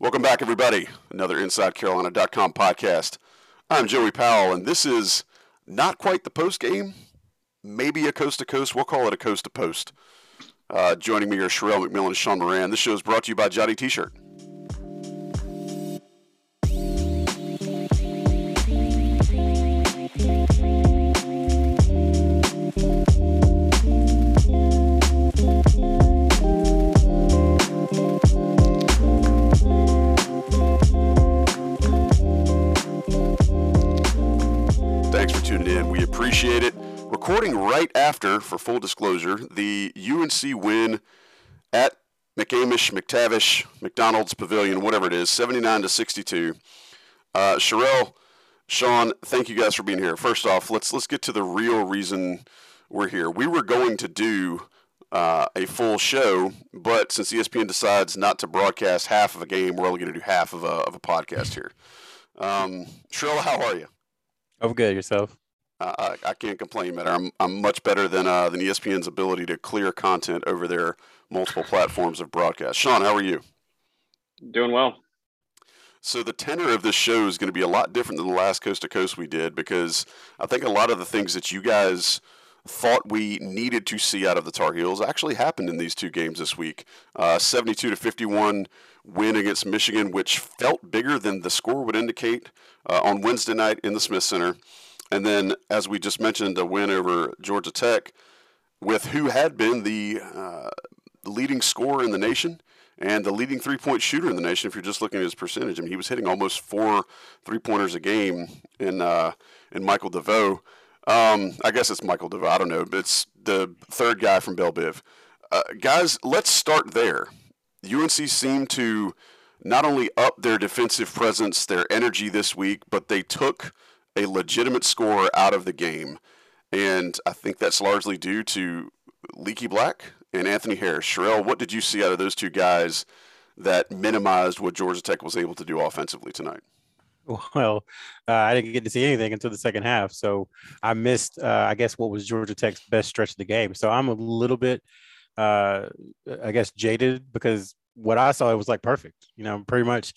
Welcome back, everybody. Another InsideCarolina.com podcast. I'm Joey Powell, and this is not quite the post game, maybe a coast to coast. We'll call it a coast to post. Uh, joining me are Sherrell McMillan and Sean Moran. This show is brought to you by Johnny T appreciate it. Recording right after, for full disclosure, the UNC win at McCamish, McTavish, McDonald's Pavilion, whatever it is, 79 to 62. Uh, Sherrell, Sean, thank you guys for being here. First off, let's let's get to the real reason we're here. We were going to do uh, a full show, but since ESPN decides not to broadcast half of a game, we're only going to do half of a, of a podcast here. Um, Sherrell, how are you? I'm good. Yourself? I, I can't complain, man. I'm, I'm much better than uh, than ESPN's ability to clear content over their multiple platforms of broadcast. Sean, how are you? Doing well. So the tenor of this show is going to be a lot different than the last coast to coast we did because I think a lot of the things that you guys thought we needed to see out of the Tar Heels actually happened in these two games this week. Uh, 72 to 51 win against Michigan, which felt bigger than the score would indicate uh, on Wednesday night in the Smith Center. And then, as we just mentioned, a win over Georgia Tech with who had been the uh, leading scorer in the nation and the leading three point shooter in the nation. If you're just looking at his percentage, I mean, he was hitting almost four three pointers a game in uh, in Michael DeVoe. Um, I guess it's Michael DeVoe. I don't know, it's the third guy from Bell Biv. Uh, guys, let's start there. UNC seemed to not only up their defensive presence, their energy this week, but they took a legitimate scorer out of the game. And I think that's largely due to Leaky Black and Anthony Harris. Sherrell, what did you see out of those two guys that minimized what Georgia Tech was able to do offensively tonight? Well, uh, I didn't get to see anything until the second half, so I missed, uh, I guess, what was Georgia Tech's best stretch of the game. So I'm a little bit, uh, I guess, jaded because what I saw it was like perfect. You know, pretty much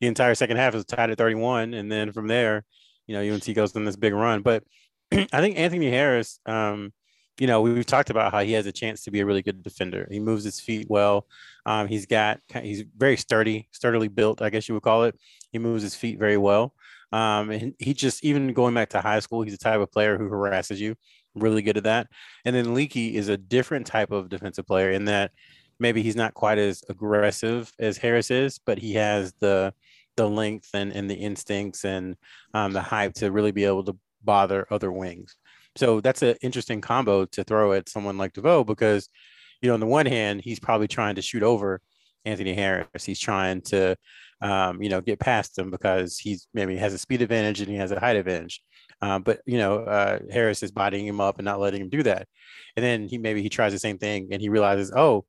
the entire second half was tied at 31, and then from there, you know, UNC goes on this big run. But I think Anthony Harris, um, you know, we've talked about how he has a chance to be a really good defender. He moves his feet well. Um, he's got he's very sturdy, sturdily built, I guess you would call it. He moves his feet very well. Um, and he just even going back to high school, he's the type of player who harasses you. Really good at that. And then Leaky is a different type of defensive player in that maybe he's not quite as aggressive as Harris is, but he has the the length and, and the instincts and um, the hype to really be able to bother other wings. So that's an interesting combo to throw at someone like DeVoe because, you know, on the one hand, he's probably trying to shoot over Anthony Harris. He's trying to, um, you know, get past him because he's maybe has a speed advantage and he has a height advantage. Uh, but you know, uh, Harris is bodying him up and not letting him do that. And then he maybe he tries the same thing and he realizes, oh,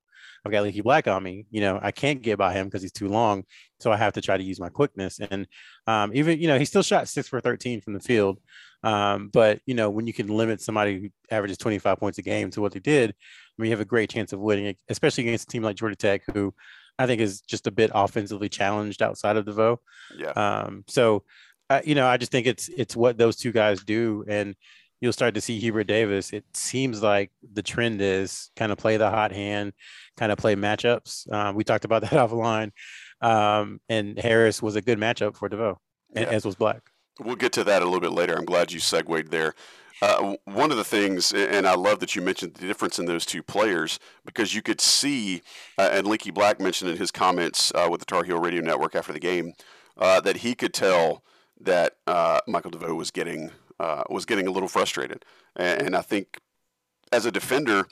I've got Leaky Black on me. You know, I can't get by him because he's too long. So I have to try to use my quickness. And um, even, you know, he still shot six for 13 from the field. Um, but, you know, when you can limit somebody who averages 25 points a game to what they did, I mean, you have a great chance of winning, especially against a team like Georgia Tech, who I think is just a bit offensively challenged outside of DeVoe. Yeah. Um, so, uh, you know, I just think it's it's what those two guys do, and you'll start to see Hubert Davis. It seems like the trend is kind of play the hot hand, kind of play matchups. Um, we talked about that offline. Um, and Harris was a good matchup for DeVoe, yeah. as was Black. We'll get to that a little bit later. I'm glad you segued there. Uh, one of the things, and I love that you mentioned the difference in those two players because you could see, uh, and Leaky Black mentioned in his comments uh, with the Tar Heel Radio Network after the game, uh, that he could tell that uh, Michael DeVoe was getting uh, was getting a little frustrated. And, and, I think as a defender,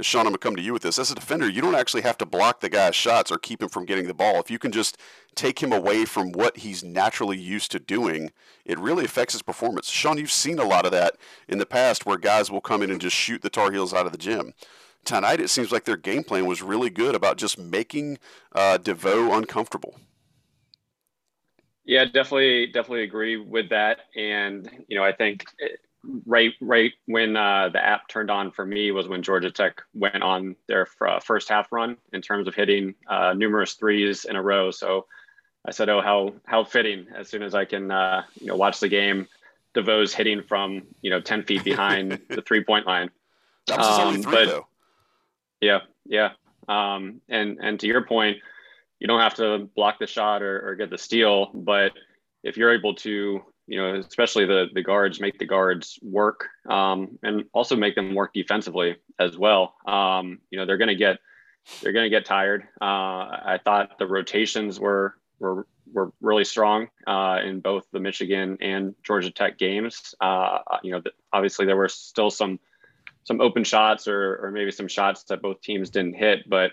Sean, I'm to come to you with this. As a defender, you don't actually have to block the guy's shots or keep him from getting the ball. If you can just take him away from what he's naturally used to doing, it really affects his performance. Sean, you've seen a lot of that in the past where guys will come in and just shoot the Tar Heels out of the gym. Tonight, it seems like their game plan was really good about just making uh, DeVoe uncomfortable. Yeah, definitely, definitely agree with that. And you know, I think right, right when uh, the app turned on for me was when Georgia Tech went on their uh, first half run in terms of hitting uh, numerous threes in a row. So I said, "Oh, how how fitting!" As soon as I can, uh, you know, watch the game, DeVoe's hitting from you know ten feet behind the three point line. That was um, only three, but, though. Yeah, yeah. Um, and and to your point, you don't have to block the shot or, or get the steal, but if you're able to, you know, especially the the guards, make the guards work, um, and also make them work defensively as well. Um, you know, they're going to get they're going to get tired. Uh, I thought the rotations were were were really strong uh, in both the Michigan and Georgia Tech games. Uh, you know, obviously there were still some some open shots or or maybe some shots that both teams didn't hit, but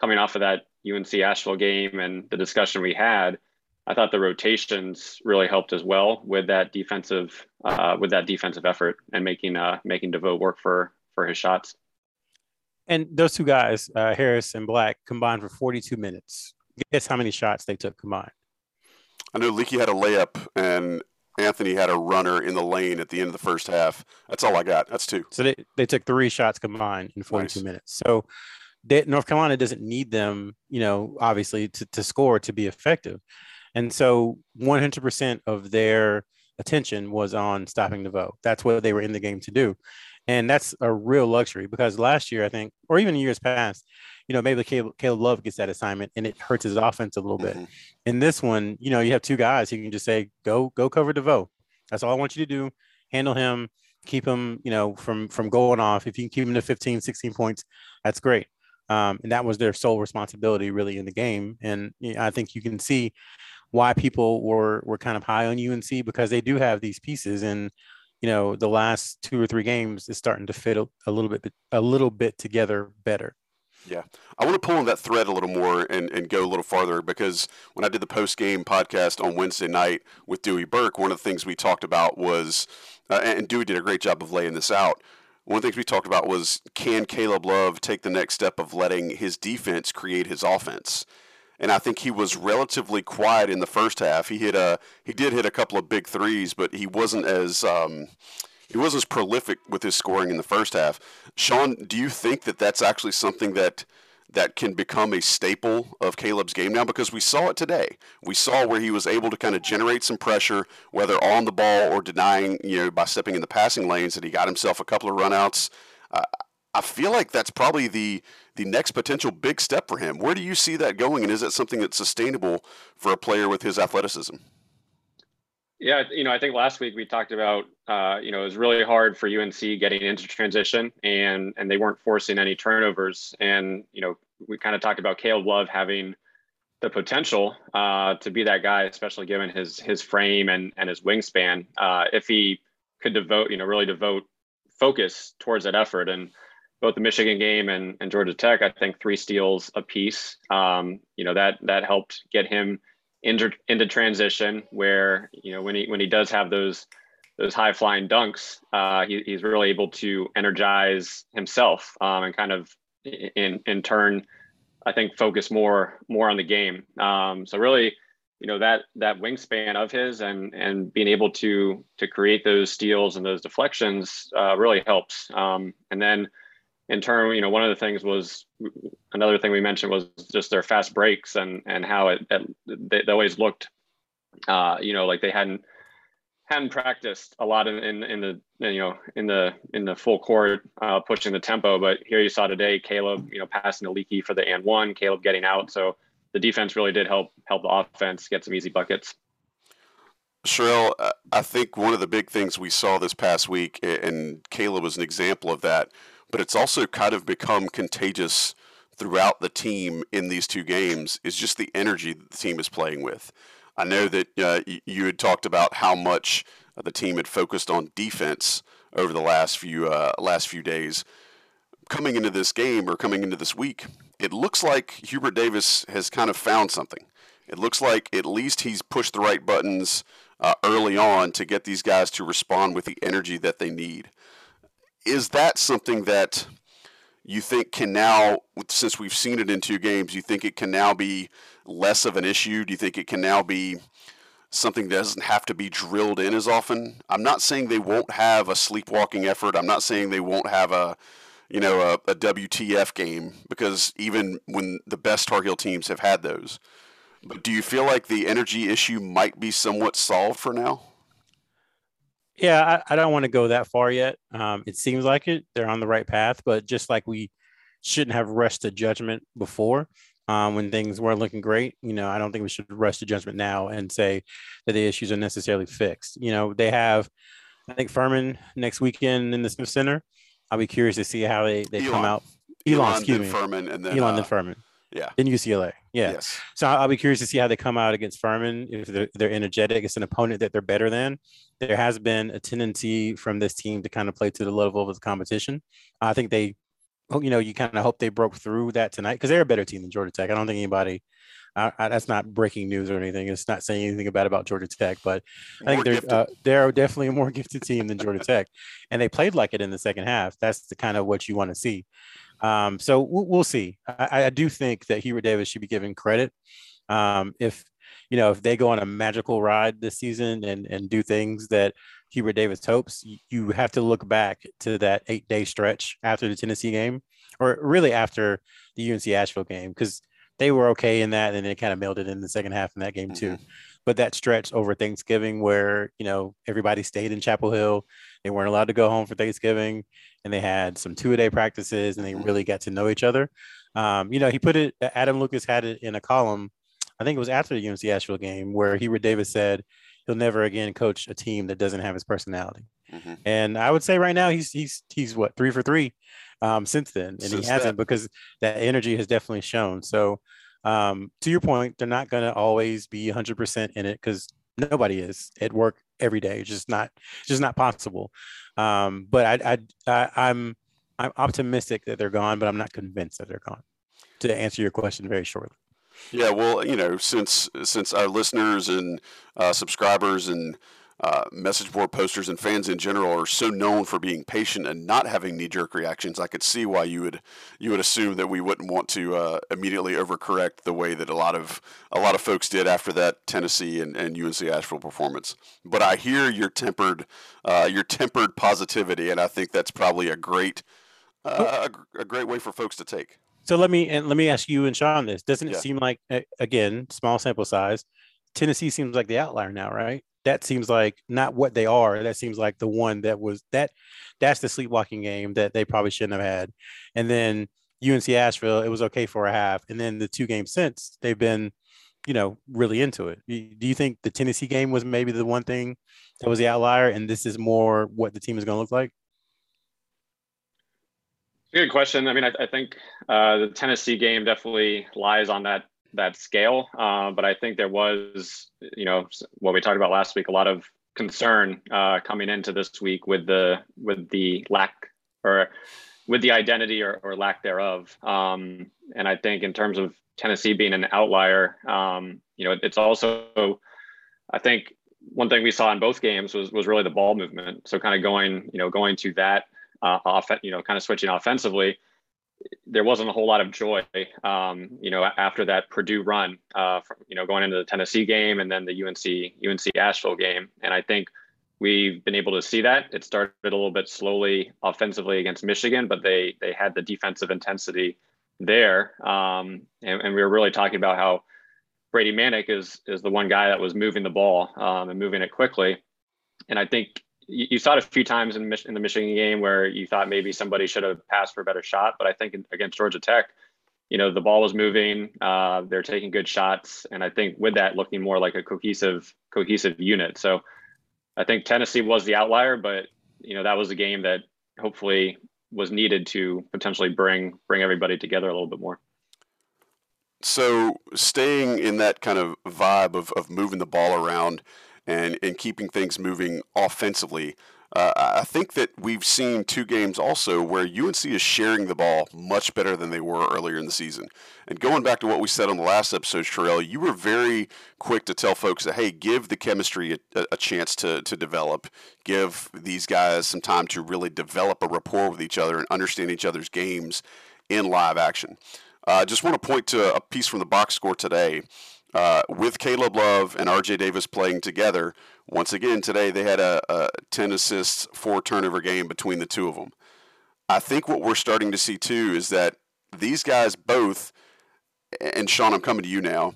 coming off of that UNC Asheville game and the discussion we had, I thought the rotations really helped as well with that defensive uh, with that defensive effort and making uh, making DeVoe work for for his shots. And those two guys, uh, Harris and Black, combined for 42 minutes. Guess how many shots they took combined? I know Leaky had a layup and Anthony had a runner in the lane at the end of the first half. That's all I got. That's two. So they, they took three shots combined in 42 nice. minutes. So they, North Carolina doesn't need them, you know, obviously to, to score to be effective. And so 100% of their attention was on stopping DeVoe. That's what they were in the game to do. And that's a real luxury because last year, I think, or even years past, you know, maybe Caleb, Caleb Love gets that assignment and it hurts his offense a little bit. Mm-hmm. In this one, you know, you have two guys who can just say, go, go cover DeVoe. That's all I want you to do. Handle him, keep him, you know, from from going off. If you can keep him to 15, 16 points, that's great. Um, and that was their sole responsibility really in the game. And you know, I think you can see why people were were kind of high on UNC because they do have these pieces and you know the last two or three games is starting to fit a, a little bit a little bit together better. Yeah. I want to pull on that thread a little more and, and go a little farther because when I did the post game podcast on Wednesday night with Dewey Burke, one of the things we talked about was, uh, and Dewey did a great job of laying this out. One things we talked about was can Caleb Love take the next step of letting his defense create his offense? and I think he was relatively quiet in the first half. He hit a he did hit a couple of big threes, but he wasn't as um, he wasn't as prolific with his scoring in the first half. Sean, do you think that that's actually something that that can become a staple of Caleb's game now? Because we saw it today. We saw where he was able to kind of generate some pressure, whether on the ball or denying, you know, by stepping in the passing lanes, that he got himself a couple of runouts. Uh, I feel like that's probably the the next potential big step for him. Where do you see that going, and is it something that's sustainable for a player with his athleticism? Yeah, you know, I think last week we talked about, uh, you know, it was really hard for UNC getting into transition, and and they weren't forcing any turnovers, and you know, we kind of talked about Caleb Love having the potential uh, to be that guy, especially given his his frame and and his wingspan. Uh, if he could devote, you know, really devote focus towards that effort, and both the Michigan game and, and Georgia Tech, I think three steals apiece. Um, you know that that helped get him into into transition where you know when he when he does have those those high flying dunks, uh, he, he's really able to energize himself um, and kind of in in turn, I think focus more more on the game. Um, so really, you know that that wingspan of his and and being able to to create those steals and those deflections uh, really helps. Um, and then in turn, you know, one of the things was another thing we mentioned was just their fast breaks and and how it, it they, they, always looked, uh, you know, like they hadn't hadn't practiced a lot in, in, in the you know in the in the full court uh, pushing the tempo. But here you saw today, Caleb, you know, passing the leaky for the and one, Caleb getting out. So the defense really did help help the offense get some easy buckets. Sherrell, I think one of the big things we saw this past week, and Caleb was an example of that, but it's also kind of become contagious throughout the team in these two games is just the energy that the team is playing with. I know that uh, you had talked about how much the team had focused on defense over the last few uh, last few days. Coming into this game or coming into this week, it looks like Hubert Davis has kind of found something. It looks like at least he's pushed the right buttons uh, early on to get these guys to respond with the energy that they need is that something that you think can now, since we've seen it in two games, you think it can now be less of an issue? Do you think it can now be something that doesn't have to be drilled in as often? I'm not saying they won't have a sleepwalking effort. I'm not saying they won't have a, you know, a, a WTF game because even when the best Tar Heel teams have had those. But do you feel like the energy issue might be somewhat solved for now? Yeah, I, I don't want to go that far yet. Um, it seems like it. They're on the right path, but just like we shouldn't have rushed to judgment before um, when things weren't looking great, you know, I don't think we should rush to judgment now and say that the issues are necessarily fixed. You know, they have, I think, Furman next weekend in the Smith Center. I'll be curious to see how they, they Elon. come out. Elon, Elon excuse me. Furman, and then Elon uh, then Furman. Yeah. Then UCLA. Yeah. Yes. So I'll be curious to see how they come out against Furman. If they're, they're energetic, it's an opponent that they're better than. There has been a tendency from this team to kind of play to the level of the competition. I think they, oh, you know, you kind of hope they broke through that tonight because they're a better team than Georgia Tech. I don't think anybody. I, I, that's not breaking news or anything. It's not saying anything bad about Georgia Tech, but I think they're uh, they're definitely a more gifted team than Georgia Tech, and they played like it in the second half. That's the kind of what you want to see. Um, so we'll, we'll see. I, I do think that Hubert Davis should be given credit. Um, if you know if they go on a magical ride this season and and do things that Hubert Davis hopes, you, you have to look back to that eight day stretch after the Tennessee game, or really after the UNC Asheville game, because they were okay in that, and they kind of it in the second half in that game too. But that stretch over Thanksgiving, where you know everybody stayed in Chapel Hill, they weren't allowed to go home for Thanksgiving, and they had some two a day practices, and they Mhm. really got to know each other. Um, you know, he put it. Adam Lucas had it in a column. I think it was after the UNC Asheville game where Hubert Davis said he'll never again coach a team that doesn't have his personality. Mhm. And I would say right now he's he's he's what three for three um, since then, and Since he hasn't because that energy has definitely shown. So um, to your point, they're not going to always be 100% in it because nobody is at work every day. It's just not it's just not possible. Um, but I, I, I I'm I'm optimistic that they're gone, but I'm not convinced that they're gone. To answer your question very shortly. Yeah, well, you know, since since our listeners and uh, subscribers and uh, message board posters and fans in general are so known for being patient and not having knee jerk reactions, I could see why you would you would assume that we wouldn't want to uh, immediately overcorrect the way that a lot of a lot of folks did after that Tennessee and, and UNC Asheville performance. But I hear your tempered uh, your tempered positivity, and I think that's probably a great uh, a, a great way for folks to take. So let me and let me ask you and Sean this. Doesn't it Yeah. seem like again, small sample size, Tennessee seems like the outlier now, right? That seems like not what they are. That seems like the one that was that that's the sleepwalking game that they probably shouldn't have had. And then UNC Asheville, it was okay for a half. And then the two games since, they've been, you know, really into it. Do you think the Tennessee game was maybe the one thing that was the outlier and this is more what the team is going to look like? Good question. I mean, I, I think uh, the Tennessee game definitely lies on that that scale, uh, but I think there was, you know, what we talked about last week, a lot of concern uh, coming into this week with the with the lack or with the identity or, or lack thereof. Um, and I think in terms of Tennessee being an outlier, um, you know, it's also, I think one thing we saw in both games was was really the ball movement. So kind of going, you know, going to that uh, off, you know, kind of switching offensively, there wasn't a whole lot of joy, um, you know, after that Purdue run, uh, from, you know, going into the Tennessee game and then the UNC UNC Asheville game, and I think we've been able to see that. It started a little bit slowly offensively against Michigan, but they they had the defensive intensity there, um, and, and we were really talking about how Brady Manek is is the one guy that was moving the ball um, and moving it quickly, and I think you, you saw it a few times in, in the Michigan game where you thought maybe somebody should have passed for a better shot. But I think in- against Georgia Tech, you know, the ball was moving. Uh, they're taking good shots, and I think with that, looking more like a cohesive cohesive unit. So I think Tennessee was the outlier, but you know that was a game that hopefully was needed to potentially bring bring everybody together a little bit more. So staying in that kind of vibe of, of moving the ball around and, and keeping things moving offensively, uh, I think that we've seen two games also where UNC is sharing the ball much better than they were earlier in the season. And going back to what we said on the last episode, Sherrell, you were very quick to tell folks that, hey, give the chemistry a, a chance to, to develop. Give these guys some time to really develop a rapport with each other and understand each other's games in live action. Uh, I just want to point to a piece from the box score today. Uh, with Caleb Love and RJ Davis playing together, once again today they had a, a 10 assists, four turnover game between the two of them. I think what we're starting to see too is that these guys both, and Sean, I'm coming to you now,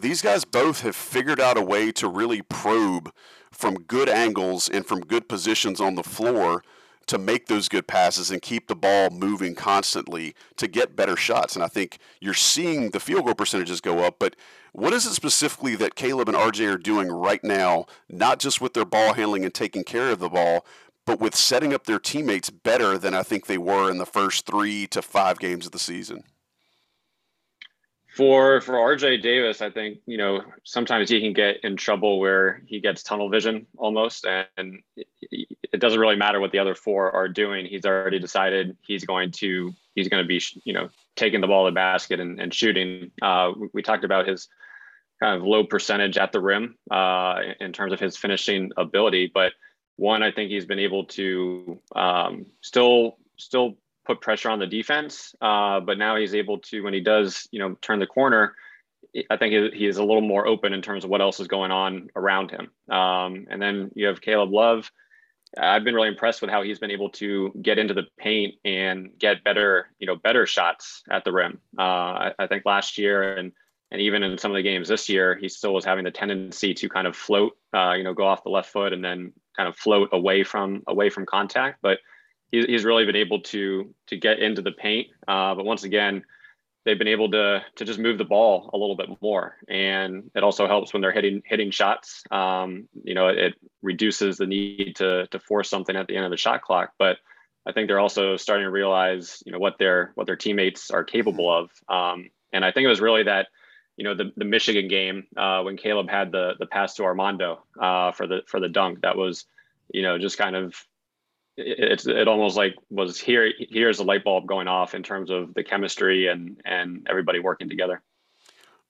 these guys both have figured out a way to really probe from good angles and from good positions on the floor to make those good passes and keep the ball moving constantly to get better shots. And I think you're seeing the field goal percentages go up, but what is it specifically that Caleb and RJ are doing right now, not just with their ball handling and taking care of the ball, but with setting up their teammates better than I think they were in the first three to five games of the season? For for RJ Davis, I think you know sometimes he can get in trouble where he gets tunnel vision almost, and it doesn't really matter what the other four are doing. He's already decided he's going to he's going to be you know taking the ball to the basket and, and shooting. Uh, we, we, talked about his kind of low percentage at the rim uh, in terms of his finishing ability, but one I think he's been able to um, still still put pressure on the defense. Uh, but now he's able to, when he does, you know, turn the corner, I think he is a little more open in terms of what else is going on around him. Um, and then you have Caleb Love. I've been really impressed with how he's been able to get into the paint and get better, you know, better shots at the rim. Uh, I, I, think last year and and even in some of the games this year, he still was having the tendency to kind of float, uh, you know, go off the left foot and then kind of float away from away from contact. But he's really been able to to get into the paint. Uh, but once again, they've been able to to just move the ball a little bit more, and it also helps when they're hitting hitting shots. Um, you know, it, it, reduces the need to to force something at the end of the shot clock. But I think they're also starting to realize, you know, what their what their teammates are capable of. Um, and I think it was really that, you know, the, the Michigan game uh, when Caleb had the the pass to Armando uh, for the for the dunk. That was, you know, just kind of it's it almost like was here here's a light bulb going off in terms of the chemistry and and everybody working together.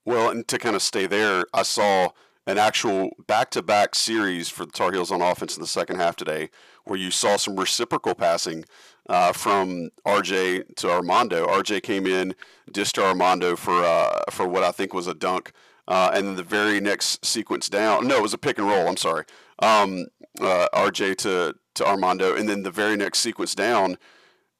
Well and to kind of stay there i saw an actual back-to-back series for the tar heels on offense in the second half today where you saw some reciprocal passing uh, from rj to armando. Rj came in dished to armando for uh, for what i think was a dunk uh, and the very next sequence down no it was a pick and roll i'm sorry um, uh, rj to to Armando, and then the very next sequence down,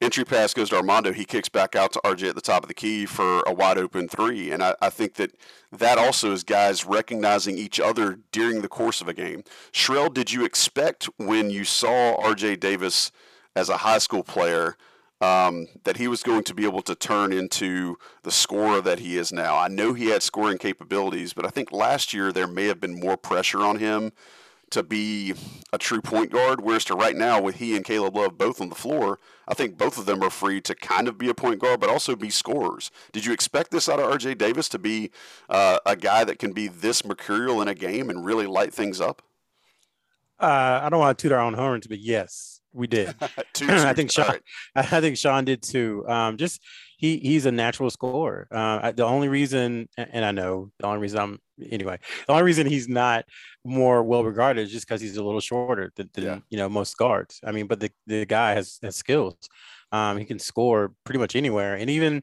entry pass goes to Armando. He kicks back out to RJ at the top of the key for a wide open three. And I, I, think that that also is guys recognizing each other during the course of a game. Sherrell, did you expect when you saw RJ Davis as a high school player um, that he was going to be able to turn into the scorer that he is now? I know he had scoring capabilities, but I think last year there may have been more pressure on him to be a true point guard. Whereas to right now, with he and Caleb Love both on the floor, I think both of them are free to kind of be a point guard, but also be scorers. Did you expect this out of RJ Davis to be uh, a guy that can be this mercurial in a game and really light things up? Uh, I don't want to toot our own horns, but yes, we did. I think Sean. Right. I think Sean did too. Um, just he he's a natural scorer. Uh, the only reason, and I know the only reason I'm anyway, the only reason he's not more well regarded is just because he's a little shorter than, than yeah. you know most guards. I mean, but the, the guy has, has skills. Um, he can score pretty much anywhere, and even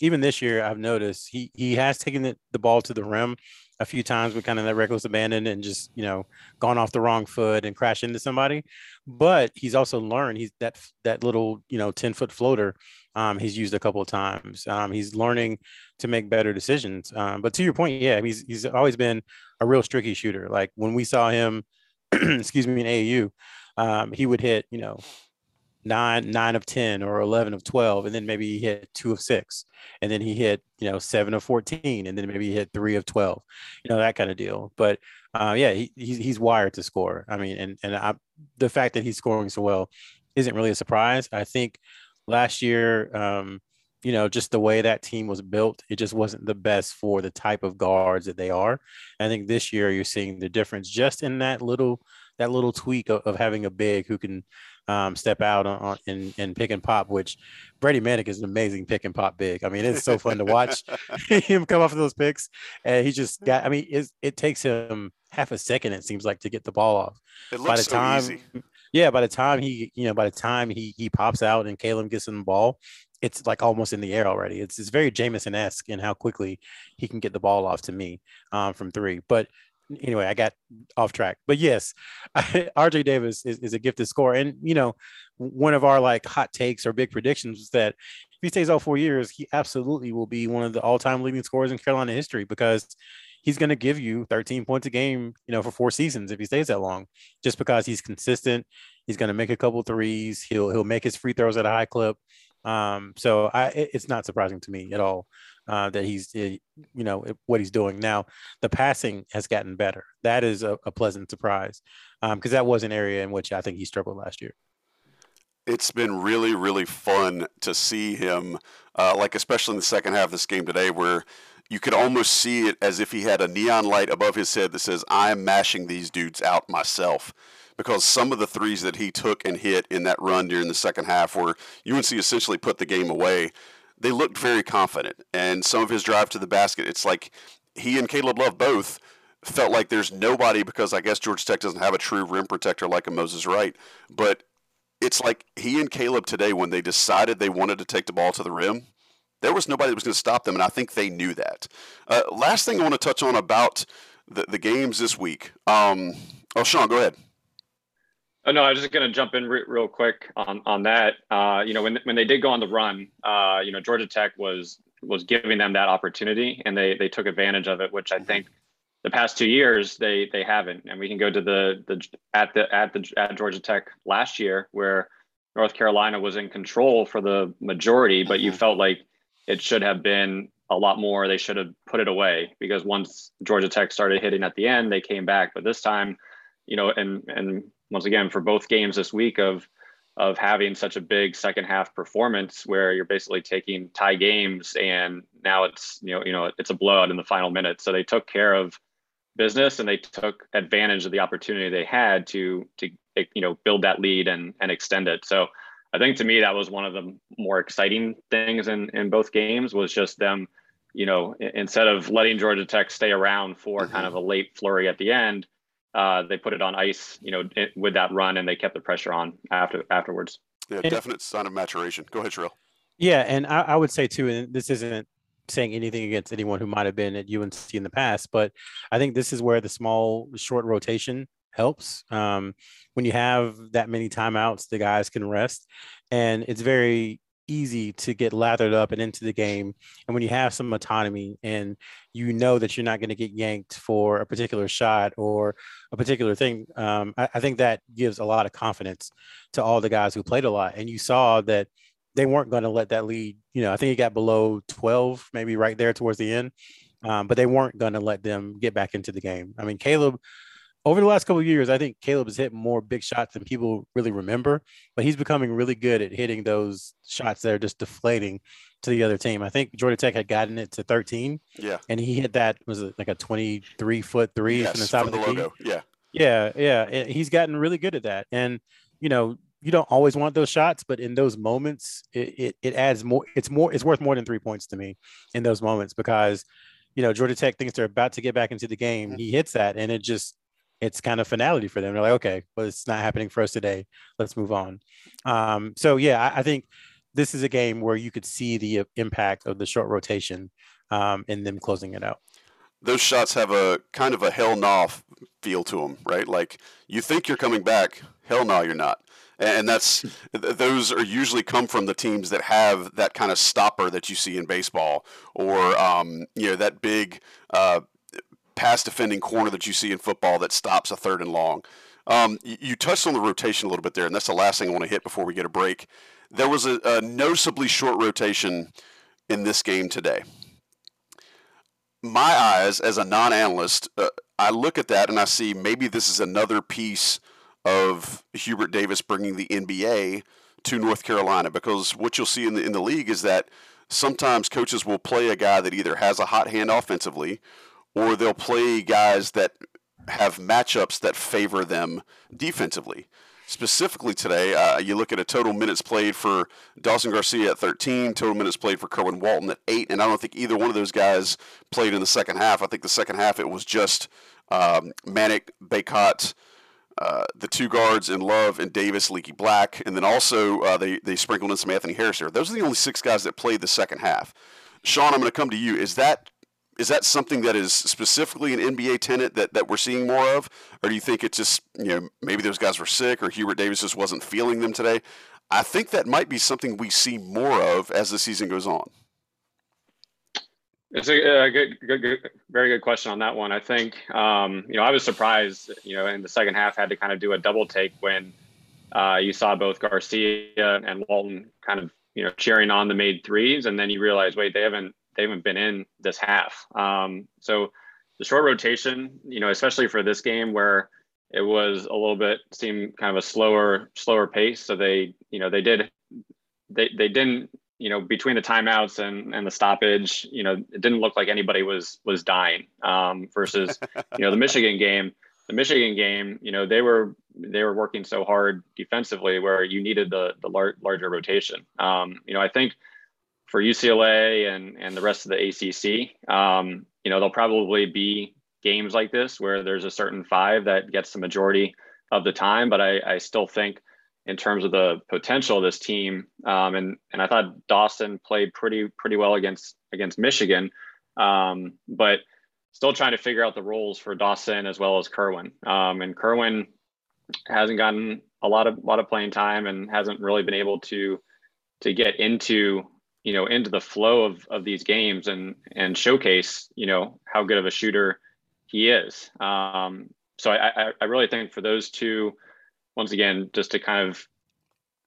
even this year, I've noticed he he has taken the, the ball to the rim a few times with kind of that reckless abandon and just you know gone off the wrong foot and crashed into somebody. But he's also learned he's that that little you know ten foot floater um, he's used a couple of times. Um, he's learning to make better decisions. Um, but to your point, yeah, he's he's always been a real streaky shooter. Like when we saw him, excuse me, in AAU, um, he would hit you know nine nine of ten or eleven of twelve, and then maybe he hit two of six, and then he hit you know seven of fourteen, and then maybe he hit three of twelve, you know that kind of deal. But uh, yeah, he, he's he's wired to score. I mean, and and I, the fact that he's scoring so well isn't really a surprise. I think last year, um, you know, just the way that team was built, it just wasn't the best for the type of guards that they are. I think this year you're seeing the difference just in that little that little tweak of, of having a big who can um, step out on, on and, and pick and pop, which Brady Manek is an amazing pick and pop big. I mean, it's so fun to watch him come off of those picks. And he just got, I mean, it takes him half a second, it seems like, to get the ball off. It looks By the so time, easy yeah, by the time he, you know, by the time he he pops out and Caleb gets in the ball, it's like almost in the air already. It's it's very Jamison esque in how quickly he can get the ball off to me um, from three. But anyway, I got off track. But yes, RJ Davis is, is a gifted scorer, and you know, one of our like hot takes or big predictions was that if he stays all four years, he absolutely will be one of the all time leading scorers in Carolina history because he's going to give you 13 points a game, you know, for four seasons if he stays that long, just because he's consistent. He's going to make a couple threes. He'll he'll make his free throws at a high clip. Um, so I, it's not surprising to me at all uh, that he's, eh, you know, what he's doing now. The passing has gotten better. That is a, a pleasant surprise because um, that was an area in which I think he struggled last year it's been really, really fun to see him, uh, like especially in the second half of this game today, where you could almost see it as if he had a neon light above his head that says, "I'm mashing these dudes out myself." Because some of the threes that he took and hit in that run during the second half, where UNC essentially put the game away, they looked very confident. And some of his drive to the basket, it's like he and Caleb Love both felt like there's nobody because I guess Georgia Tech doesn't have a true rim protector like a Moses Wright, but it's like he and Caleb today, when they decided they wanted to take the ball to the rim, there was nobody that was going to stop them, and I think they knew that. Uh, last thing I want to touch on about the, the games this week. Um, oh, Sean, go ahead. Oh no, I was just going to jump in re- real quick on on that. Uh, you know, when when they did go on the run, uh, you know, Georgia Tech was was giving them that opportunity, and they they took advantage of it, which I mm-hmm. think the past two years they they haven't and we can go to the the at the at the at georgia tech last year where north carolina was in control for the majority but you mm-hmm. felt like it should have been a lot more. They should have put it away because once georgia tech started hitting at the end they came back. But this time you know and and once again for both games this week of of having such a big second half performance where you're basically taking tie games and now it's you know you know it's a blowout in the final minutes so they took care of business and they took advantage of the opportunity they had to to you know build that lead and and extend it. So i think to me that was one of the more exciting things in in both games was just them you know instead of letting georgia tech stay around for mm-hmm. kind of a late flurry at the end uh, they put it on ice you know it, with that run and they kept the pressure on after afterwards yeah definite sign of maturation go ahead Sherrell. yeah and I, I would say too and this isn't saying anything against anyone who might have been at UNC in the past, but I think this is where the small, short rotation helps. Um, when you have that many timeouts, the guys can rest, and it's very easy to get lathered up and into the game. And when you have some autonomy and you know that you're not going to get yanked for a particular shot or a particular thing, um, I, I think that gives a lot of confidence to all the guys who played a lot. And you saw that they weren't going to let that lead. You know, I think it got below 12, maybe right there towards the end, um, but they weren't going to let them get back into the game. I mean, Caleb, over the last couple of years, I think Caleb has hit more big shots than people really remember, but he's becoming really good at hitting those shots that are just deflating to the other team. I think Georgia Tech had gotten it to 13. Yeah. And he hit that was it like a 23 foot three yes, from the top of the, the logo. Key. Yeah. Yeah. Yeah. He's gotten really good at that. And, you know, you don't always want those shots, but in those moments, it, it, it adds more. It's more. It's worth more than three points to me in those moments because, you know, Georgia Tech thinks they're about to get back into the game. Mm-hmm. He hits that, and it just it's kind of finality for them. They're like, okay, well, it's not happening for us today. Let's move on. Um, so yeah, I, I, think this is a game where you could see the uh, impact of the short rotation um, and them closing it out. Those shots have a kind of a hell nah feel to them, right? Like you think you're coming back, hell no, you're not and that's those are usually come from the teams that have that kind of stopper that you see in baseball, or um, you know that big uh, pass defending corner that you see in football that stops a third and long. Um, you touched on the rotation a little bit there, and that's the last thing I want to hit before we get a break. There was a, a noticeably short rotation in this game today. My eyes, as a non-analyst, uh, I look at that and I see maybe this is another piece of Hubert Davis bringing the NBA to North Carolina because what you'll see in the in the league is that sometimes coaches will play a guy that either has a hot hand offensively or they'll play guys that have matchups that favor them defensively. Specifically today, uh, you look at a total minutes played for Dawson Garcia at 13, total minutes played for Kerwin Walton at 8, and I don't think either one of those guys played in the second half. I think the second half it was just um, Manek, Bacot, uh, the two guards in Love and Davis, Leaky Black, and then also uh, they they sprinkled in some Anthony Harris there. Those are the only six guys that played the second half. Sean, I'm going to come to you. Is that is that something that is specifically an NBA tenant that, that we're seeing more of, or do you think it's just you know maybe those guys were sick or Hubert Davis just wasn't feeling them today? I think that might be something we see more of as the season goes on. It's a, a good, good, good, very good question on that one. I think, um, you know, I was surprised, you know, in the second half had to kind of do a double take when uh, you saw both Garcia and Walton kind of, you know, cheering on the made threes, and then you realize, wait, they haven't, they haven't been in this half. Um, so the short rotation, you know, especially for this game where it was a little bit seemed kind of a slower, slower pace. So they, you know, they did, they they didn't you know, between the timeouts and, and the stoppage, you know, it didn't look like anybody was was dying. Um, versus, you know, the Michigan game, the Michigan game, you know, they were they were working so hard defensively where you needed the the lar- larger rotation. Um, you know, I think for UCLA and and the rest of the ACC, um, you know, there'll probably be games like this where there's a certain five that gets the majority of the time, but I, I still think in terms of the potential of this team. Um, and and I thought Dawson played pretty pretty well against against Michigan, um, but still trying to figure out the roles for Dawson as well as Kerwin. Um, and Kerwin hasn't gotten a lot of lot of playing time and hasn't really been able to to get into you know into the flow of of these games and and showcase you know how good of a shooter he is. Um, so I, I really think for those two once again, just to kind of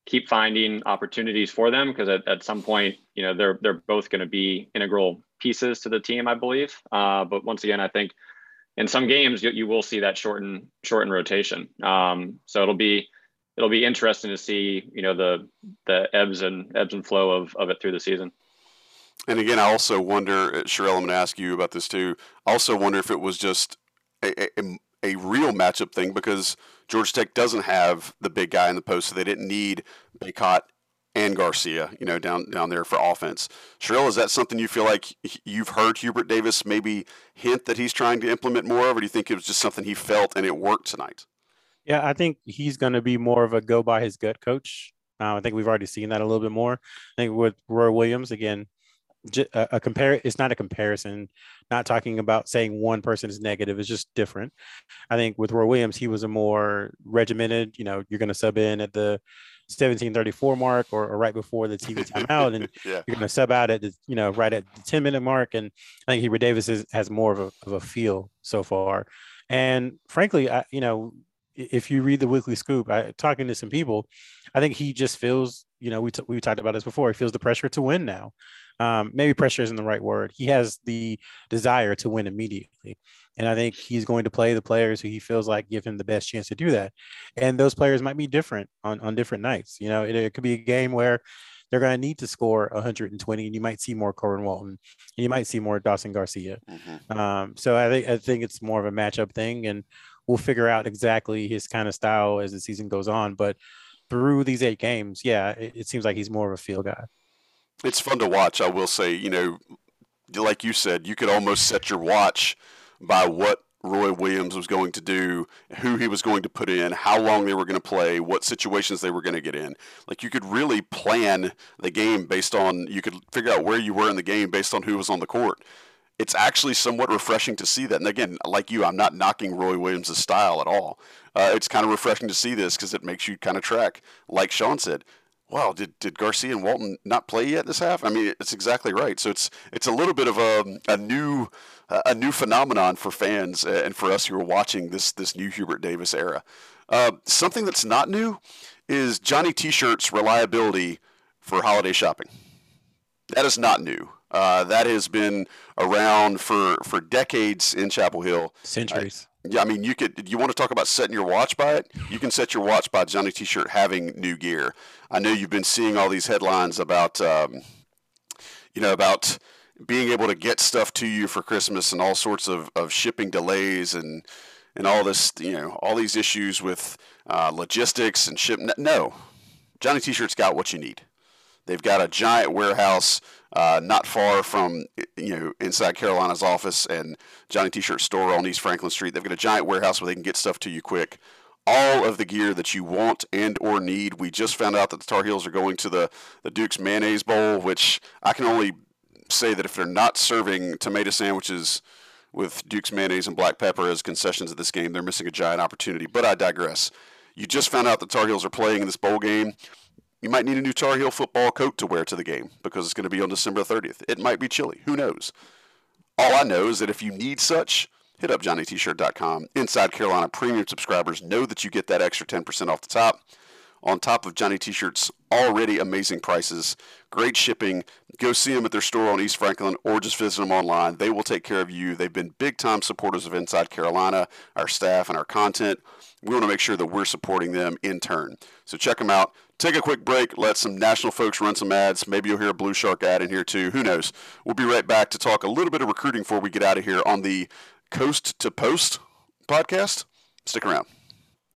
keep finding opportunities for them because at, at some point, you know, they're they're both going to be integral pieces to the team, I believe. Uh, but once again, I think in some games you, you will see that shorten shorten rotation. Um, so it'll be it'll be interesting to see, you know, the the ebbs and ebbs and flow of of it through the season. And again, I also wonder, uh, Sherrell, I'm going to ask you about this too. I also wonder if it was just a, a, a real matchup thing because Georgia Tech doesn't have the big guy in the post, so they didn't need Bacot and Garcia, you know, down down there for offense. Sherrell, is that something you feel like you've heard Hubert Davis maybe hint that he's trying to implement more of, or do you think it was just something he felt and it worked tonight? Yeah, I think he's going to be more of a go by his gut coach. Uh, I think we've already seen that a little bit more. I think with Roy Williams, again, a, a compare it's not a comparison not talking about saying one person is negative it's just different i think with roy williams he was a more regimented you know you're going to sub in at the 1734 mark or, or right before the tv timeout and yeah. you're going to sub out at the you know right at the 10 minute mark and i think Hubert davis is, has more of a, of a feel so far and frankly i you know if you read the weekly scoop I, talking to some people i think he just feels you know we, t- we talked about this before he feels the pressure to win now um, maybe pressure isn't the right word. He has the desire to win immediately. And I think he's going to play the players who he feels like give him the best chance to do that. And those players might be different on, on different nights. You know, it, it could be a game where they're going to need to score 120 and you might see more Kerwin Walton and you might see more Dawson Garcia. Mm-hmm. Um, so I think, I think it's more of a matchup thing and we'll figure out exactly his kind of style as the season goes on. But through these eight games, yeah, it, it seems like he's more of a field guy. It's fun to watch. I will say, you know, like you said, you could almost set your watch by what Roy Williams was going to do, who he was going to put in, how long they were going to play, what situations they were going to get in. Like you could really plan the game based on, you could figure out where you were in the game based on who was on the court. It's actually somewhat refreshing to see that. And again, like you, I'm not knocking Roy Williams' style at all. Uh, it's kind of refreshing to see this because it makes you kind of track, like Sean said, wow, did, did Garcia and Walton not play yet this half? I mean, it's exactly right. So it's it's a little bit of a, a new a new phenomenon for fans and for us who are watching this this new Hubert Davis era. Uh, something that's not new is Johnny T-shirt's reliability for holiday shopping. That is not new. Uh, that has been around for, for decades in Chapel Hill. Centuries. Yeah, I mean, you could. You want to talk about setting your watch by it? You can set your watch by Johnny T-shirt having new gear. I know you've been seeing all these headlines about, um, you know, about being able to get stuff to you for Christmas and all sorts of, of shipping delays and and all this, you know, all these issues with uh, logistics and ship. No, Johnny T-shirt's got what you need. They've got a giant warehouse uh, not far from you know inside Carolina's office and Johnny T-shirt store on East Franklin Street. They've got a giant warehouse where they can get stuff to you quick. All of the gear that you want and or need. We just found out that the Tar Heels are going to the the Duke's Mayonnaise Bowl, which I can only say that if they're not serving tomato sandwiches with Duke's mayonnaise and black pepper as concessions at this game, they're missing a giant opportunity. But I digress. You just found out the Tar Heels are playing in this bowl game. You might need a new Tar Heel football coat to wear to the game because it's going to be on December 30th. It might be chilly. Who knows? All I know is that if you need such, hit up johnnytshirt.com. Inside Carolina premium subscribers know that you get that extra 10% off the top. On top of Johnny T-shirts, already amazing prices, great shipping. Go see them at their store on East Franklin or just visit them online. They will take care of you. They've been big time supporters of Inside Carolina, our staff, and our content. We want to make sure that we're supporting them in turn. So check them out. Take a quick break. Let some national folks run some ads. Maybe you'll hear a Blue Shark ad in here too. Who knows? We'll be right back to talk a little bit of recruiting before we get out of here on the Coast to Post podcast. Stick around.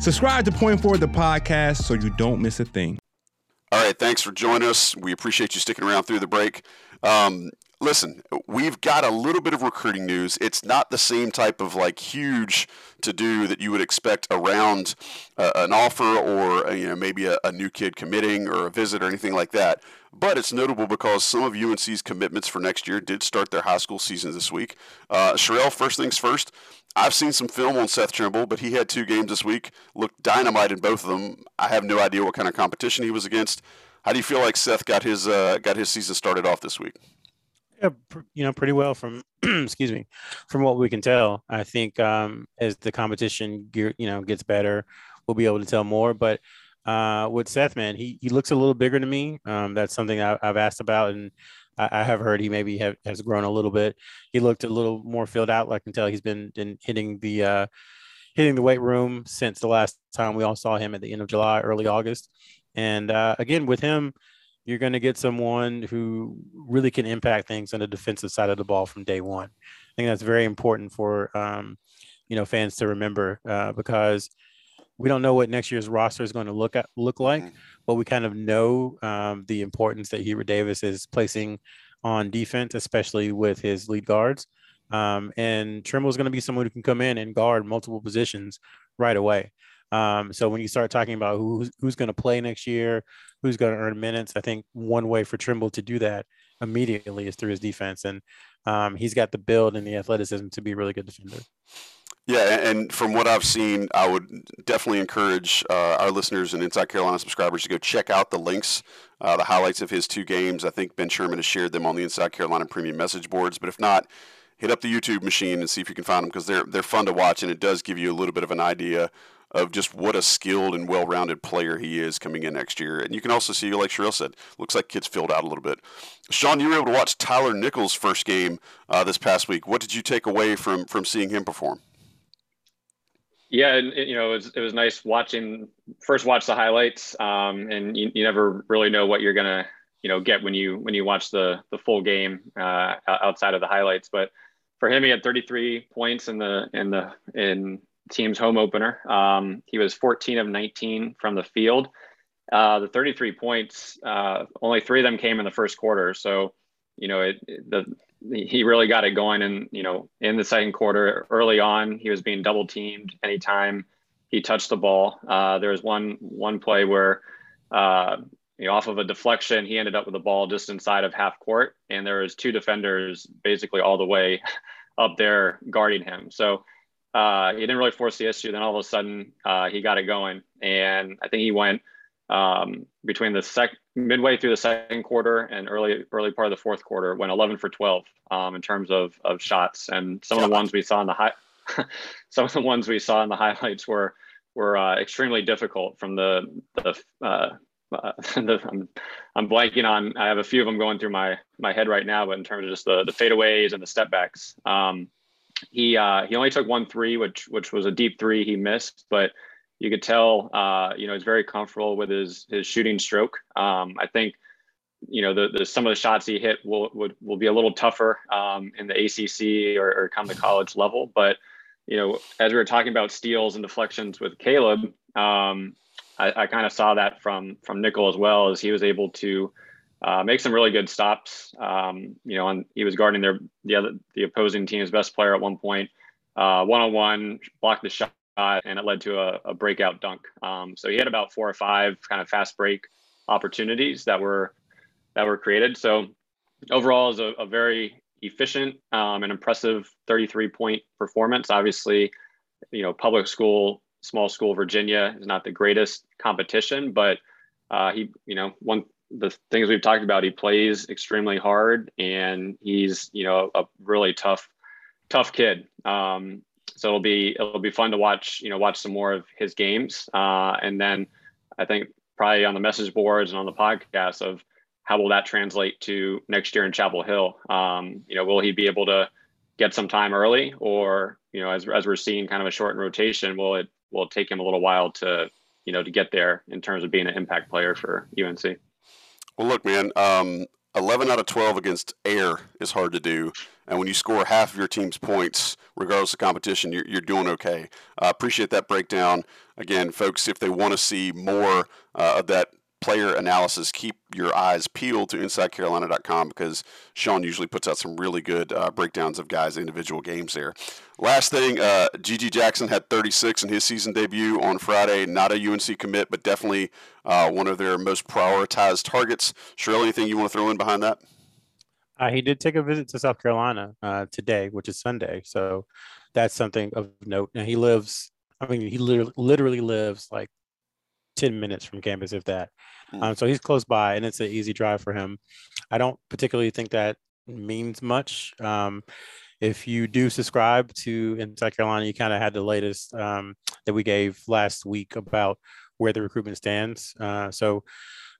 Subscribe to Point Forward the podcast so you don't miss a thing. All right, thanks for joining us. We appreciate you sticking around through the break. Um, listen, we've got a little bit of recruiting news. It's not the same type of like huge to do that you would expect around uh, an offer or you know maybe a, a, new kid committing or a visit or anything like that. But it's notable because some of UNC's commitments for next year did start their high school season this week. Uh, Sherrell, first things first. I've seen some film on Seth Trimble, but he had two games this week. Looked dynamite in both of them. I have no idea what kind of competition he was against. How do you feel like Seth got his uh, got his season started off this week? Yeah, you know, pretty well from excuse me, from what we can tell. I think um, as the competition you know gets better, we'll be able to tell more. But uh, with Seth, man, he he looks a little bigger to me. Um, that's something I, have asked about, and I, I, have heard he maybe have, has grown a little bit. He looked a little more filled out. I can tell he's been, been hitting the uh, hitting the weight room since the last time we all saw him at the end of July, early August. And uh, again, with him, you're going to get someone who really can impact things on the defensive side of the ball from day one. I think that's very important for um, you know fans to remember uh, because we don't know what next year's roster is going to look at look like. Mm-hmm but we kind of know um, the importance that Hubert Davis is placing on defense, especially with his lead guards. Um, and Trimble is going to be someone who can come in and guard multiple positions right away. Um, so when you start talking about who's, who's going to play next year, who's going to earn minutes, I think one way for Trimble to do that immediately is through his defense. And um, he's got the build and the athleticism to be a really good defender. Yeah, and from what I've seen, I would definitely encourage uh, our listeners and Inside Carolina subscribers to go check out the links, uh, the highlights of his two games. I think Ben Sherman has shared them on the Inside Carolina Premium message boards. But if not, hit up the YouTube machine and see if you can find them because they're they're fun to watch and it does give you a little bit of an idea of just what a skilled and well-rounded player he is coming in next year. And you can also see, like Sherrell said, looks like kids filled out a little bit. Sean, you were able to watch Tyler Nickel's first game uh, this past week. What did you take away from from seeing him perform? Yeah, and you know, it was, it was nice watching first watch the highlights, um, and you, you never really know what you're gonna you know get when you when you watch the the full game uh, outside of the highlights. But for him, he had 33 points in the in the in team's home opener. Um, he was 14 of 19 from the field. Uh, the 33 points, uh, only three of them came in the first quarter. So, you know, it, the he really got it going and you know in the second quarter. Early on he was being double teamed anytime he touched the ball. Uh, there was one one play where uh, you know, off of a deflection he ended up with the ball just inside of half court and there was two defenders basically all the way up there guarding him. So uh, he didn't really force the issue. Then all of a sudden uh, he got it going and i think he went um, between the sec midway through the second quarter and early early part of the fourth quarter went 11 for 12 um, in terms of of shots. And some of the ones we saw in the high some of the ones we saw in the highlights were were uh, extremely difficult from the the, uh, uh, the I'm, I'm blanking on I have a few of them going through my my head right now but in terms of just the the fadeaways and the step backs um, he uh, he only took one three which which was a deep three he missed but you could tell, uh, you know, he's very comfortable with his his shooting stroke. Um, I think, you know, the, the some of the shots he hit will would will be a little tougher um, in the ACC or, or come to college level. But you know, as we were talking about steals and deflections with Caleb, um, I, I kind of saw that from from Nickel as well, as he was able to uh, make some really good stops. Um, you know, and he was guarding their the other the opposing team's best player at one point one on one, blocked the shot, and it led to a, a breakout dunk. Um, so he had about four or five kind of fast break opportunities that were that were created. So overall, is a, a very efficient um, and impressive 33 point performance. Obviously, you know, public school, small school Virginia is not the greatest competition, but uh, he, you know, one the things we've talked about, he plays extremely hard and he's, you know, a really tough, tough kid. Um, so it'll be it'll be fun to watch, you know, watch some more of his games, uh, and then I think probably on the message boards and on the podcast of how will that translate to next year in Chapel Hill? Um, you know, will he be able to get some time early, or you know, as as we're seeing kind of a shortened rotation, will it will it take him a little while to you know to get there in terms of being an impact player for UNC? Well, look, man, um, 11 out of 12 against air is hard to do. And when you score half of your team's points, regardless of competition, you're, you're doing okay. I uh, appreciate that breakdown. Again, folks, if they want to see more uh, of that player analysis, keep your eyes peeled to InsideCarolina.com because Sean usually puts out some really good uh, breakdowns of guys' individual games there. Last thing, uh, GG Jackson had 36 in his season debut on Friday. Not a UNC commit, but definitely uh, one of their most prioritized targets. Sherrell, anything you want to throw in behind that? Uh, he did take a visit to South Carolina uh, today, which is Sunday. So that's something of note. Now he lives, I mean, he literally, literally lives like 10 minutes from campus, if that. Mm. Um, so he's close by and it's an easy drive for him. I don't particularly think that means much. Um, if you do subscribe to Inside Carolina, you kind of had the latest um, that we gave last week about where the recruitment stands. Uh, so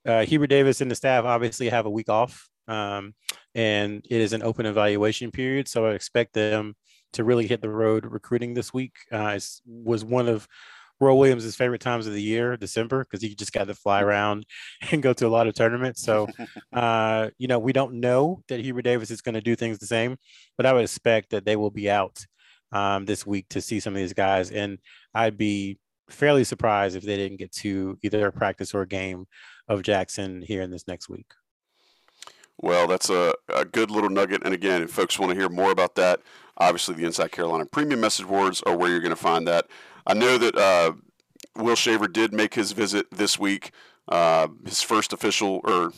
uh, Hubert Davis and the staff obviously have a week off, um, and it is an open evaluation period. So I expect them to really hit the road recruiting this week. Uh, was one of Roy Williams' favorite times of the year, December, because he just got to fly mm-hmm. around and go to a lot of tournaments. So, uh, you know, we don't know that Hubert Davis is going to do things the same, but I would expect that they will be out um, this week to see some of these guys. And I'd be fairly surprised if they didn't get to either a practice or a game of Jackson here in this next week. Well, that's a, a good little nugget. And again, if folks want to hear more about that, obviously the Inside Carolina premium message boards are where you're going to find that. I know that uh, Will Shaver did make his visit this week, uh, his first official, or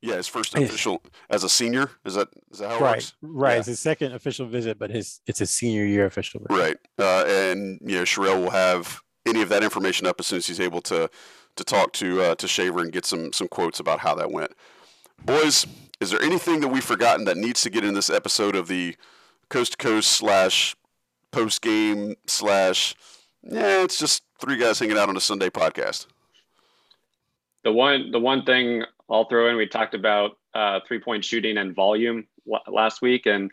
yeah, his first official as a senior. Is that is that how it right, works? Right, yeah. it's his second official visit, but his it's his senior year official visit. Right, uh, and you know Sherrell will have any of that information up as soon as he's able to to talk to uh, to Shaver and get some some quotes about how that went. Boys, is there anything that we've forgotten that needs to get in this episode of the coast to coast slash post game slash yeah, it's just three guys hanging out on a Sunday podcast. The one, the one thing I'll throw in, we talked about uh, three point shooting and volume last week, and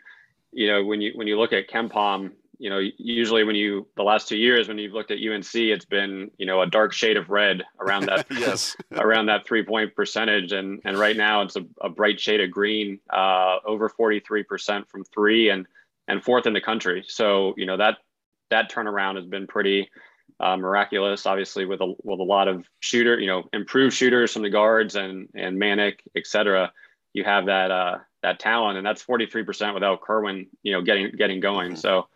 you know when you when you look at KenPom, you know usually when you the last two years when you've looked at UNC, it's been you know a dark shade of red around that yes around that three point percentage, and and right now it's a, a bright shade of green, uh, over forty three percent from three, and and fourth in the country. So you know that that turnaround has been pretty uh, miraculous. Obviously, with a with a lot of shooter, you know, improved shooters from the guards and and Manek, et cetera. You have that uh, that talent, and that's forty three percent without Kerwin, you know, getting getting going. Mm-hmm. So,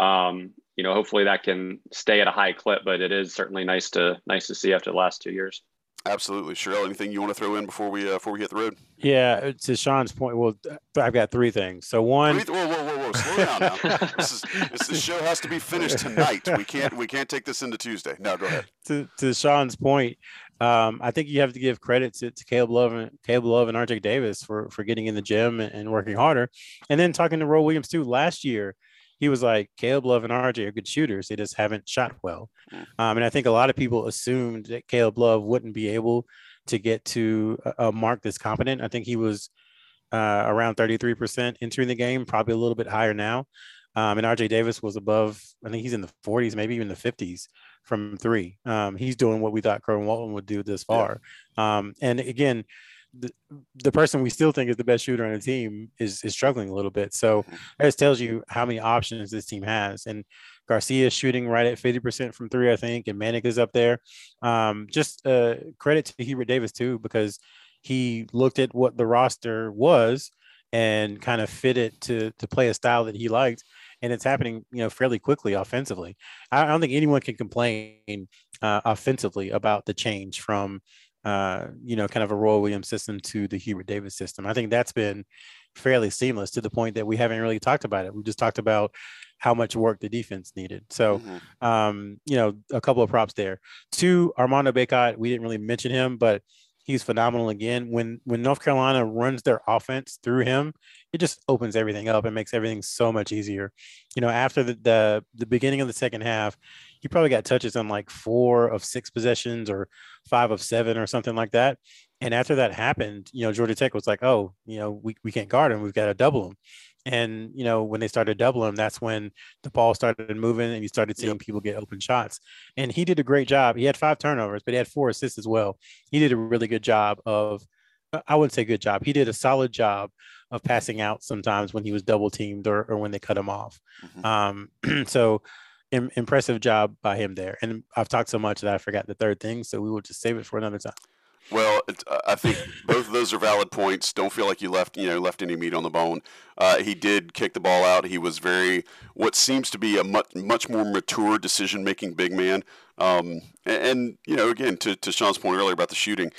um, you know, hopefully that can stay at a high clip. But it is certainly nice to nice to see after the last two years. Absolutely, Sherrell. Anything you want to throw in before we uh, before we hit the road? Yeah, to Sean's point. Well, I've got three things. So one, three, whoa, whoa, whoa, whoa, slow down now. this is this, the show has to be finished tonight. We can't we can't take this into Tuesday. No, go ahead. To to Sean's point, um, I think you have to give credit to, to Caleb Love and Caleb Love and RJ Davis for for getting in the gym and, and working harder, and then talking to Roy Williams too. Last year, he was like Caleb Love and RJ are good shooters. They just haven't shot well. Um, and I think a lot of people assumed that Caleb Love wouldn't be able to get to a, mark that's competent. I think he was uh, around 33% entering the game, probably a little bit higher now. Um, and RJ Davis was above, I think he's in the 40s, maybe even the 50s from three. Um, he's doing what we thought Kerwin Walton would do this far. Yeah. Um, and again, the, the person we still think is the best shooter on the team is, is struggling a little bit. So mm-hmm. that just tells you how many options this team has. And Garcia is shooting right at 50% from three, I think, and Manek is up there. Um, just uh, credit to Hubert Davis, too, because he looked at what the roster was and kind of fit it to, to play a style that he liked and it's happening, you know, fairly quickly offensively. I, I don't think anyone can complain uh, offensively about the change from, uh, you know, kind of a Roy Williams system to the Hubert Davis system. I think that's been fairly seamless to the point that we haven't really talked about it. We just talked about how much work the defense needed. So, mm-hmm. um, you know, a couple of props there. Two, Armando Bacot, we didn't really mention him, but he's phenomenal again. When when North Carolina runs their offense through him, it just opens everything up and makes everything so much easier. You know, after the the, the beginning of the second half, he probably got touches on like four of six possessions or five of seven or something like that. And after that happened, you know, Georgia Tech was like, oh, you know, we, we can't guard him. We've got to double him. And, you know, when they started doubling him, that's when the ball started moving and you started seeing people get open shots. And he did a great job. He had five turnovers, but he had four assists as well. He did a really good job of, I wouldn't say good job. He did a solid job of passing out sometimes when he was double teamed or, or when they cut him off. Mm-hmm. Um, so, impressive job by him there. And I've talked so much that I forgot the third thing. So we will just save it for another time. Well, I think both of those are valid points. Don't feel like you left, you know, left any meat on the bone. Uh, he did kick the ball out. He was very, what seems to be a much much more mature decision making big man. Um, and, and, you know, again, to to Sean's point earlier about the shooting,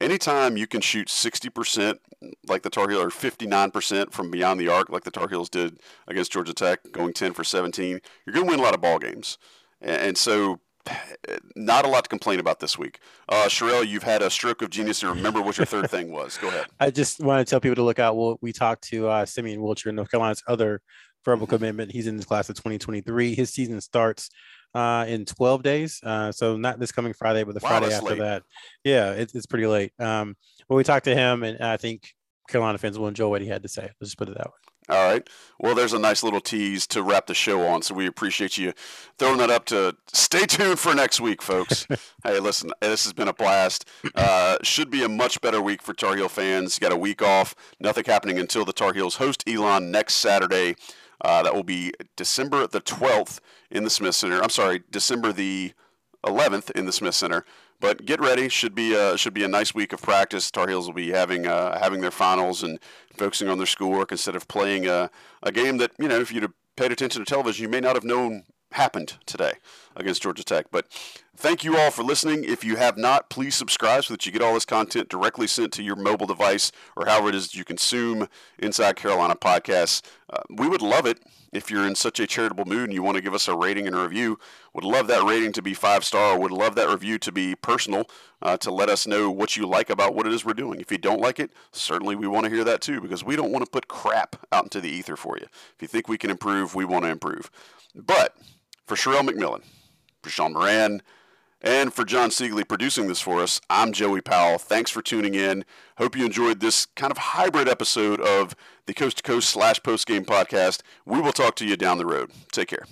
anytime you can shoot sixty percent like the Tar Heels, or fifty nine percent from beyond the arc, like the Tar Heels did against Georgia Tech, going ten for seventeen, you're going to win a lot of ball games. And, so not a lot to complain about this week. Uh, Sherrell, you've had a stroke of genius and remember what your third thing was. Go ahead. I just want to tell people to look out. Well, we talked to uh, Simeon Wilcher, in North Carolina's other verbal commitment. He's in this class of 2023. His season starts uh, in 12 days. Uh, so not this coming Friday, but the wow, Friday after late. that. Yeah, it, it's pretty late. Um, but we talked to him, and I think Carolina fans will enjoy what he had to say. Let's just put it that way. All right. Well, there's a nice little tease to wrap the show on, so we appreciate you throwing that up to stay tuned for next week, folks. hey, listen, this has been a blast. Uh, should be a much better week for Tar Heel fans. You got a week off, nothing happening until the Tar Heels host Elon next Saturday. Uh, that will be December the 12th in the Smith Center. I'm sorry, December the 11th in the Smith Center. But get ready. Should be a, should be a nice week of practice. Tar Heels will be having uh, having their finals and focusing on their schoolwork instead of playing a, a game that you know if you'd paid attention to television you may not have known happened today against Georgia Tech. But thank you all for listening. If you have not, please subscribe so that you get all this content directly sent to your mobile device or however it is you consume Inside Carolina podcasts. Uh, we would love it if you're in such a charitable mood and you want to give us a rating and a review. Would love that rating to be five star. Would love that review to be personal uh, to let us know what you like about what it is we're doing. If you don't like it, certainly we want to hear that too because we don't want to put crap out into the ether for you. If you think we can improve, we want to improve. But for Sherrell McMillan, for Sean Moran, and for John Siegley producing this for us, I'm Joey Powell. Thanks for tuning in. Hope you enjoyed this kind of hybrid episode of the Coast to Coast slash post game podcast. We will talk to you down the road. Take care.